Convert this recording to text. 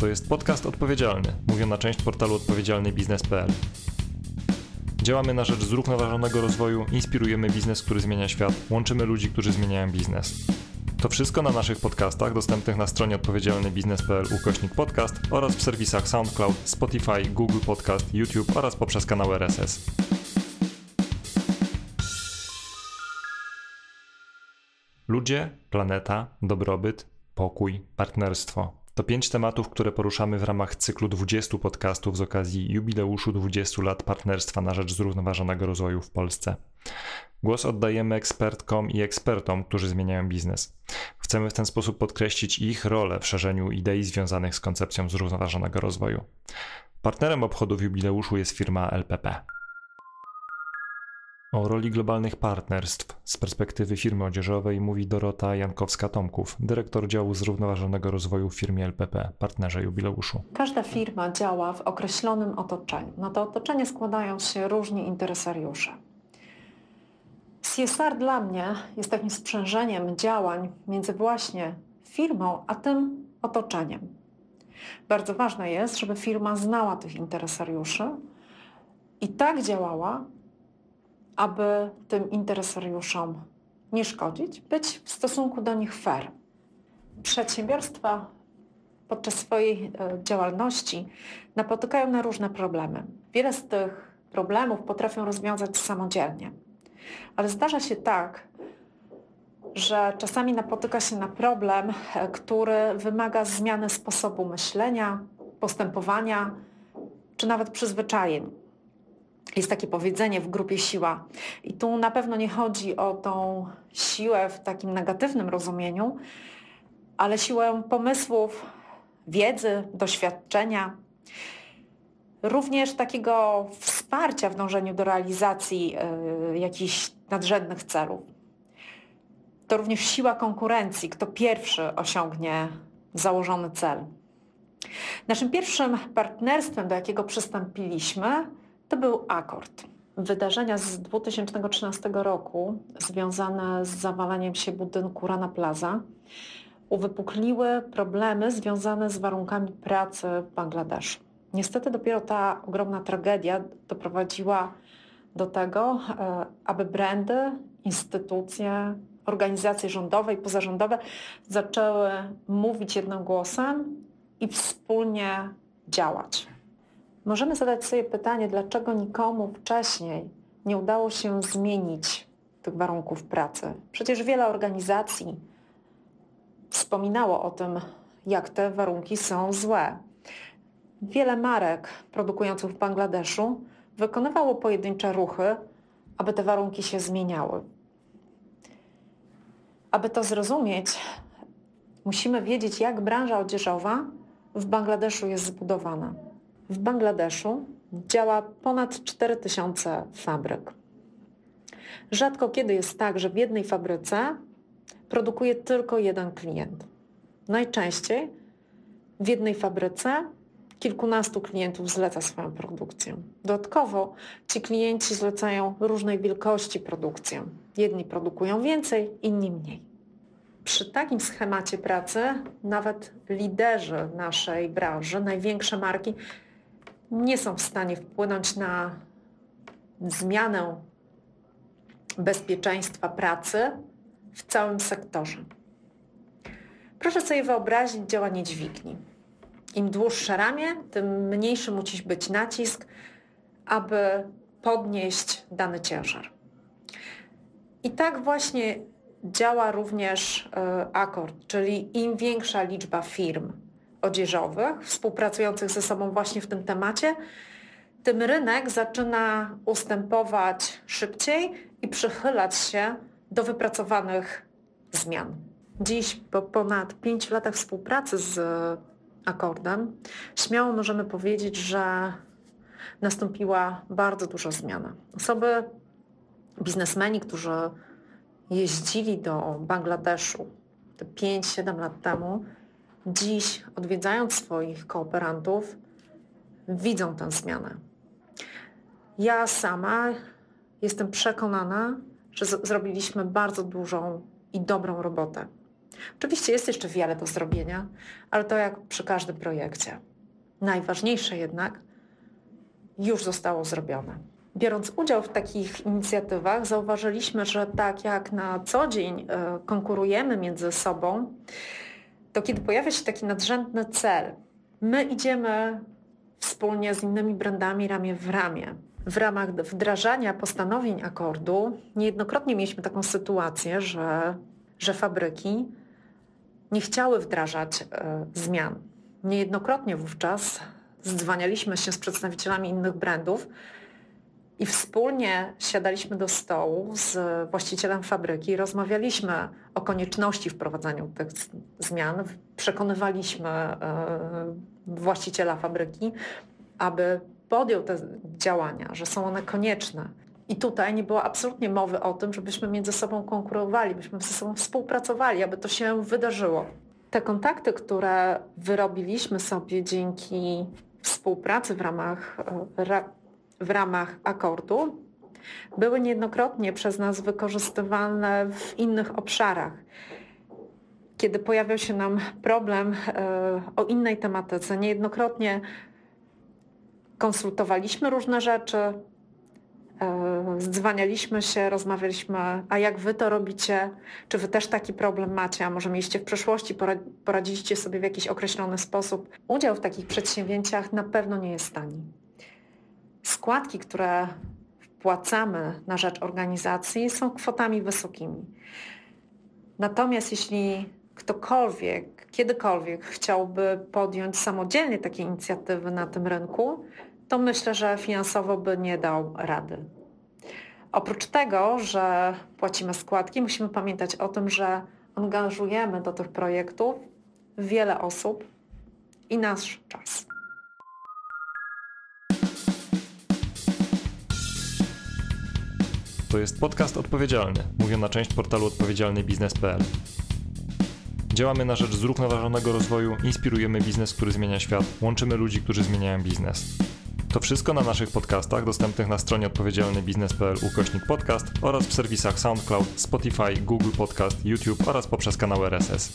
To jest podcast odpowiedzialny, mówiona część portalu odpowiedzialnybiznes.pl. Działamy na rzecz zrównoważonego rozwoju, inspirujemy biznes, który zmienia świat, łączymy ludzi, którzy zmieniają biznes. To wszystko na naszych podcastach dostępnych na stronie odpowiedzialnybiznes.pl ukośnik podcast oraz w serwisach SoundCloud, Spotify, Google Podcast, YouTube oraz poprzez kanał RSS. Ludzie, planeta, dobrobyt, pokój, partnerstwo. To pięć tematów, które poruszamy w ramach cyklu 20 podcastów z okazji jubileuszu 20 lat partnerstwa na rzecz zrównoważonego rozwoju w Polsce. Głos oddajemy ekspertkom i ekspertom, którzy zmieniają biznes. Chcemy w ten sposób podkreślić ich rolę w szerzeniu idei związanych z koncepcją zrównoważonego rozwoju. Partnerem obchodów jubileuszu jest firma LPP. O roli globalnych partnerstw z perspektywy firmy odzieżowej mówi Dorota Jankowska-Tomków, dyrektor działu zrównoważonego rozwoju w firmie LPP, partnerze jubileuszu. Każda firma działa w określonym otoczeniu. Na to otoczenie składają się różni interesariusze. CSR dla mnie jest takim sprzężeniem działań między właśnie firmą a tym otoczeniem. Bardzo ważne jest, żeby firma znała tych interesariuszy i tak działała, aby tym interesariuszom nie szkodzić, być w stosunku do nich fair. Przedsiębiorstwa podczas swojej e, działalności napotykają na różne problemy. Wiele z tych problemów potrafią rozwiązać samodzielnie. Ale zdarza się tak, że czasami napotyka się na problem, e, który wymaga zmiany sposobu myślenia, postępowania czy nawet przyzwyczajeń. Jest takie powiedzenie w grupie siła. I tu na pewno nie chodzi o tą siłę w takim negatywnym rozumieniu, ale siłę pomysłów, wiedzy, doświadczenia, również takiego wsparcia w dążeniu do realizacji y, jakichś nadrzędnych celów. To również siła konkurencji, kto pierwszy osiągnie założony cel. Naszym pierwszym partnerstwem, do jakiego przystąpiliśmy, to był akord. Wydarzenia z 2013 roku związane z zawalaniem się budynku Rana Plaza uwypukliły problemy związane z warunkami pracy w Bangladeszu. Niestety dopiero ta ogromna tragedia doprowadziła do tego, e, aby brandy, instytucje, organizacje rządowe i pozarządowe zaczęły mówić jednym głosem i wspólnie działać. Możemy zadać sobie pytanie, dlaczego nikomu wcześniej nie udało się zmienić tych warunków pracy. Przecież wiele organizacji wspominało o tym, jak te warunki są złe. Wiele marek produkujących w Bangladeszu wykonywało pojedyncze ruchy, aby te warunki się zmieniały. Aby to zrozumieć, musimy wiedzieć, jak branża odzieżowa w Bangladeszu jest zbudowana. W Bangladeszu działa ponad 4000 fabryk. Rzadko kiedy jest tak, że w jednej fabryce produkuje tylko jeden klient. Najczęściej w jednej fabryce kilkunastu klientów zleca swoją produkcję. Dodatkowo ci klienci zlecają różnej wielkości produkcję. Jedni produkują więcej, inni mniej. Przy takim schemacie pracy nawet liderzy naszej branży, największe marki, nie są w stanie wpłynąć na zmianę bezpieczeństwa pracy w całym sektorze. Proszę sobie wyobrazić działanie dźwigni. Im dłuższe ramię, tym mniejszy musi być nacisk, aby podnieść dany ciężar. I tak właśnie działa również e, akord, czyli im większa liczba firm odzieżowych współpracujących ze sobą właśnie w tym temacie, tym rynek zaczyna ustępować szybciej i przychylać się do wypracowanych zmian. Dziś, po ponad pięciu latach współpracy z akordem, śmiało możemy powiedzieć, że nastąpiła bardzo duża zmiana. Osoby, biznesmeni, którzy jeździli do Bangladeszu te 5-7 lat temu, dziś odwiedzając swoich kooperantów, widzą tę zmianę. Ja sama jestem przekonana, że zrobiliśmy bardzo dużą i dobrą robotę. Oczywiście jest jeszcze wiele do zrobienia, ale to jak przy każdym projekcie. Najważniejsze jednak już zostało zrobione. Biorąc udział w takich inicjatywach, zauważyliśmy, że tak jak na co dzień e, konkurujemy między sobą, to kiedy pojawia się taki nadrzędny cel, my idziemy wspólnie z innymi brandami ramię w ramię. W ramach wdrażania postanowień akordu niejednokrotnie mieliśmy taką sytuację, że, że fabryki nie chciały wdrażać e, zmian. Niejednokrotnie wówczas zdzwanialiśmy się z przedstawicielami innych brandów i wspólnie siadaliśmy do stołu z właścicielem fabryki, rozmawialiśmy o konieczności wprowadzania tych zmian, przekonywaliśmy e, właściciela fabryki, aby podjął te działania, że są one konieczne. I tutaj nie było absolutnie mowy o tym, żebyśmy między sobą konkurowali, byśmy ze sobą współpracowali, aby to się wydarzyło. Te kontakty, które wyrobiliśmy sobie dzięki współpracy w ramach, e, w ramach akordu, były niejednokrotnie przez nas wykorzystywane w innych obszarach. Kiedy pojawiał się nam problem e, o innej tematyce, niejednokrotnie konsultowaliśmy różne rzeczy, e, zdzwanialiśmy się, rozmawialiśmy, a jak wy to robicie, czy wy też taki problem macie, a może mieliście w przeszłości, poradziliście sobie w jakiś określony sposób. Udział w takich przedsięwzięciach na pewno nie jest tani. Składki, które wpłacamy na rzecz organizacji są kwotami wysokimi. Natomiast jeśli ktokolwiek, kiedykolwiek chciałby podjąć samodzielnie takie inicjatywy na tym rynku, to myślę, że finansowo by nie dał rady. Oprócz tego, że płacimy składki, musimy pamiętać o tym, że angażujemy do tych projektów wiele osób i nasz czas. To jest podcast odpowiedzialny, mówiona część portalu odpowiedzialnybiznes.pl. Działamy na rzecz zrównoważonego rozwoju, inspirujemy biznes, który zmienia świat, łączymy ludzi, którzy zmieniają biznes. To wszystko na naszych podcastach dostępnych na stronie odpowiedzialnybiznes.pl ukośnik podcast oraz w serwisach SoundCloud, Spotify, Google Podcast, YouTube oraz poprzez kanał RSS.